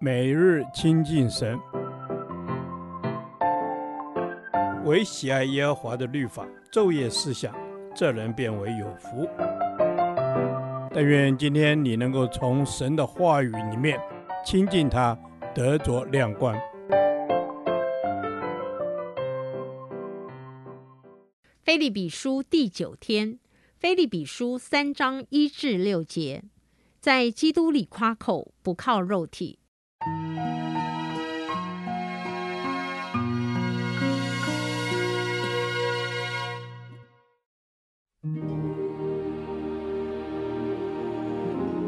每日亲近神，唯喜爱耶和华的律法，昼夜思想，这人便为有福。但愿今天你能够从神的话语里面亲近他，得着亮光。腓立比书第九天，腓立比书三章一至六节，在基督里夸口，不靠肉体。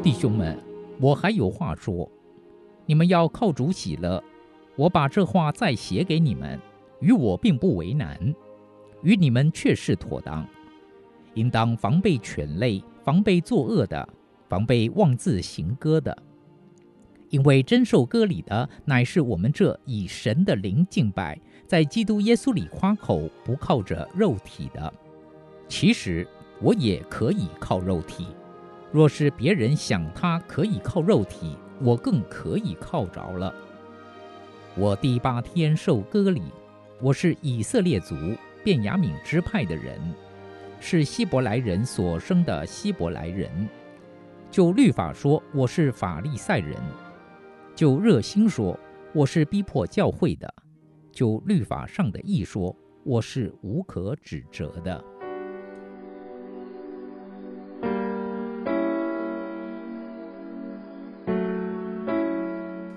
弟兄们，我还有话说，你们要靠主喜乐。我把这话再写给你们，与我并不为难，与你们却是妥当。应当防备犬类，防备作恶的，防备妄自行歌的。因为真受割礼的，乃是我们这以神的灵敬拜，在基督耶稣里夸口，不靠着肉体的。其实我也可以靠肉体。若是别人想他可以靠肉体，我更可以靠着了。我第八天受割礼，我是以色列族便雅悯支派的人，是希伯来人所生的希伯来人。就律法说，我是法利赛人。就热心说，我是逼迫教会的；就律法上的义说，我是无可指责的。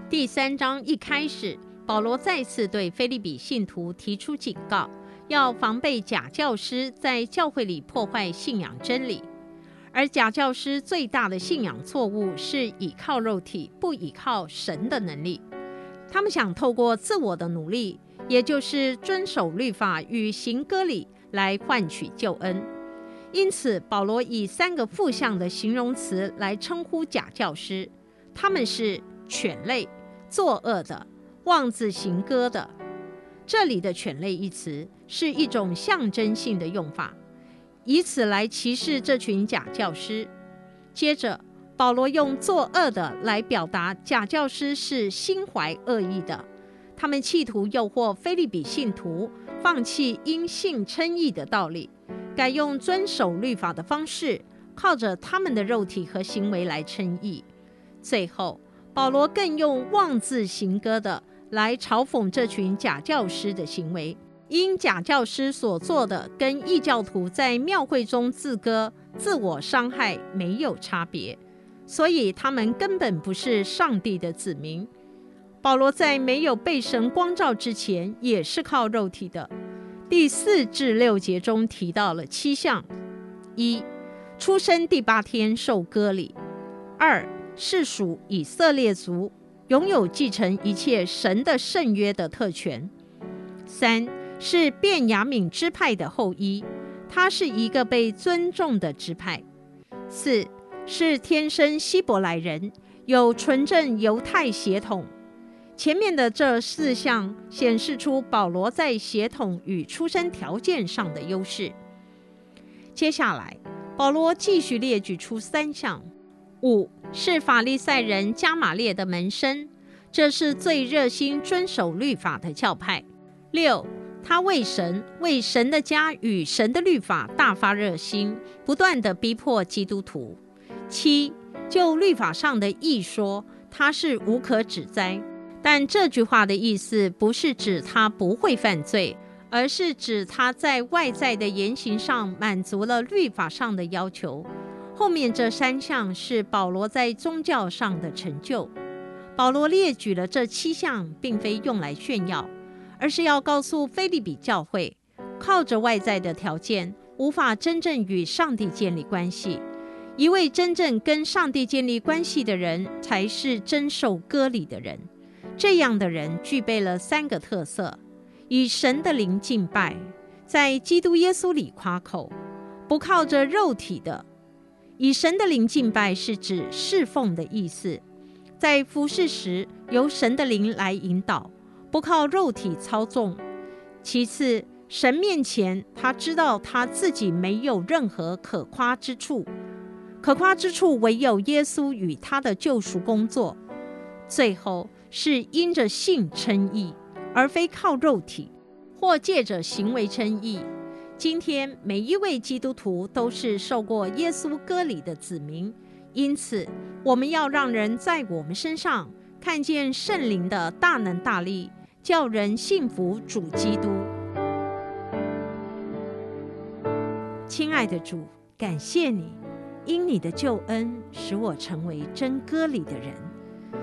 第三章一开始，保罗再次对腓利比信徒提出警告，要防备假教师在教会里破坏信仰真理。而假教师最大的信仰错误是倚靠肉体，不倚靠神的能力。他们想透过自我的努力，也就是遵守律法与行割礼来换取救恩。因此，保罗以三个负向的形容词来称呼假教师：他们是犬类、作恶的、妄自行歌的。这里的“犬类”一词是一种象征性的用法。以此来歧视这群假教师。接着，保罗用作恶的来表达假教师是心怀恶意的，他们企图诱惑腓利比信徒放弃因信称义的道理，改用遵守律法的方式，靠着他们的肉体和行为来称义。最后，保罗更用妄自行歌的来嘲讽这群假教师的行为。因假教师所做的跟异教徒在庙会中自歌、自我伤害没有差别，所以他们根本不是上帝的子民。保罗在没有被神光照之前，也是靠肉体的。第四至六节中提到了七项：一、出生第八天受割礼；二、是属以色列族，拥有继承一切神的圣约的特权；三、是便雅悯支派的后裔，他是一个被尊重的支派。四是天生希伯来人，有纯正犹太血统。前面的这四项显示出保罗在血统与出生条件上的优势。接下来，保罗继续列举出三项：五是法利赛人加玛列的门生，这是最热心遵守律法的教派。六。他为神、为神的家与神的律法大发热心，不断地逼迫基督徒。七，就律法上的义说，他是无可指摘。但这句话的意思不是指他不会犯罪，而是指他在外在的言行上满足了律法上的要求。后面这三项是保罗在宗教上的成就。保罗列举了这七项，并非用来炫耀。而是要告诉腓利比教会，靠着外在的条件，无法真正与上帝建立关系。一位真正跟上帝建立关系的人，才是真受割礼的人。这样的人具备了三个特色：以神的灵敬拜，在基督耶稣里夸口，不靠着肉体的。以神的灵敬拜是指侍奉的意思，在服事时由神的灵来引导。不靠肉体操纵。其次，神面前，他知道他自己没有任何可夸之处，可夸之处唯有耶稣与他的救赎工作。最后是因着信称义，而非靠肉体，或借着行为称义。今天每一位基督徒都是受过耶稣割礼的子民，因此我们要让人在我们身上看见圣灵的大能大力，叫人信服主基督。亲爱的主，感谢你，因你的救恩使我成为真歌里的人，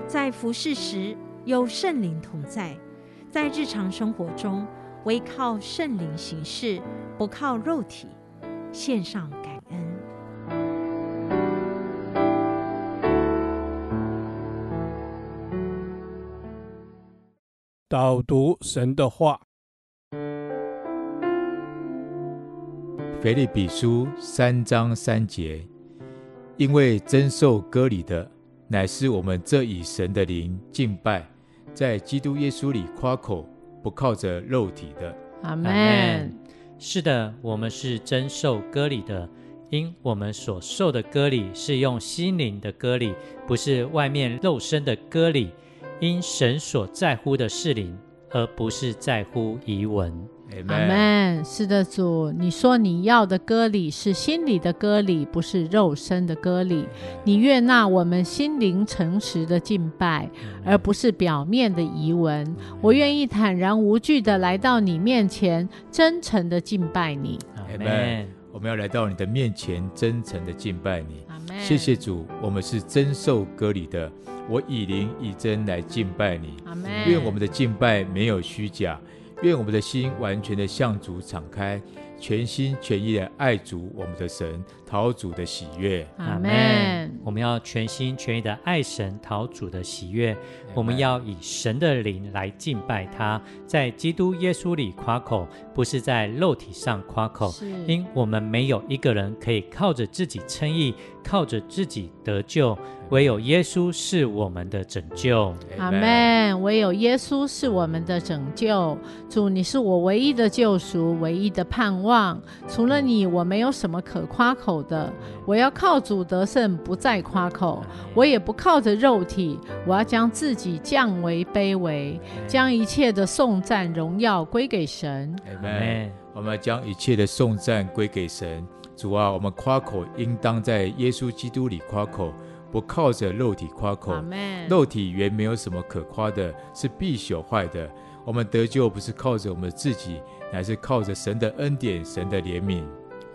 在服事时有圣灵同在，在日常生活中唯靠圣灵行事，不靠肉体，献上导读神的话。腓立比书三章三节，因为真受割礼的，乃是我们这以神的灵敬拜，在基督耶稣里夸口，不靠着肉体的。阿门。是的，我们是真受割礼的，因我们所受的割礼是用心灵的割礼，不是外面肉身的割礼。因神所在乎的是灵，而不是在乎仪文。阿门。是的，主，你说你要的割礼是心里的割礼，不是肉身的割礼。你悦纳我们心灵诚实的敬拜，而不是表面的仪文。我愿意坦然无惧的来到你面前，真诚的敬拜你。阿门。我们要来到你的面前，真诚的敬拜你。阿门。谢谢主，我们是真受割礼的。我以灵以真来敬拜你。愿我们的敬拜没有虚假。愿我们的心完全的向主敞开，全心全意的爱主我们的神，讨主的喜悦。阿门。我们要全心全意的爱神，讨主的喜悦。我们要以神的灵来敬拜他，在基督耶稣里夸口，不是在肉体上夸口。因我们没有一个人可以靠着自己称义，靠着自己得救。唯有耶稣是我们的拯救，阿门。唯有耶稣是我们的拯救，主，你是我唯一的救赎，唯一的盼望。除了你，我没有什么可夸口的。我要靠主得胜，不再夸口。我也不靠着肉体，我要将自己降为卑微，将一切的颂赞荣耀归给神。阿门。我们要将一切的颂赞归给神。主啊，我们夸口应当在耶稣基督里夸口。不靠着肉体夸口肉体原没有什么可夸的，是必朽坏的。我们得救不是靠着我们自己，乃是靠着神的恩典、神的怜悯。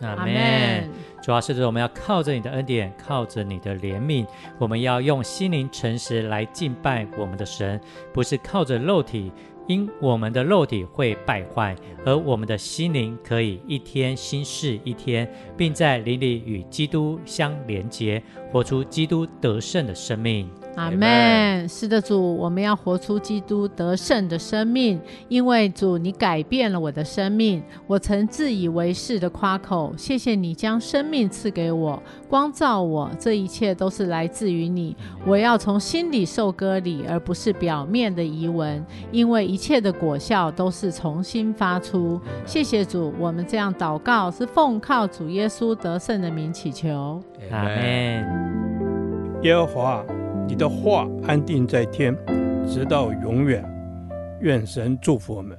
阿门。主要是我们要靠着你的恩典，靠着你的怜悯，我们要用心灵诚实来敬拜我们的神，不是靠着肉体。因我们的肉体会败坏，而我们的心灵可以一天新事一天，并在灵里与基督相连接，活出基督得胜的生命。阿门。是的，主，我们要活出基督得胜的生命，因为主，你改变了我的生命。我曾自以为是的夸口，谢谢你将生命赐给我，光照我，这一切都是来自于你。我要从心里受割礼，而不是表面的仪文，因为一切的果效都是重新发出。谢谢主，我们这样祷告是奉靠主耶稣得胜的名祈求。阿门。耶和华。你的话安定在天，直到永远。愿神祝福我们。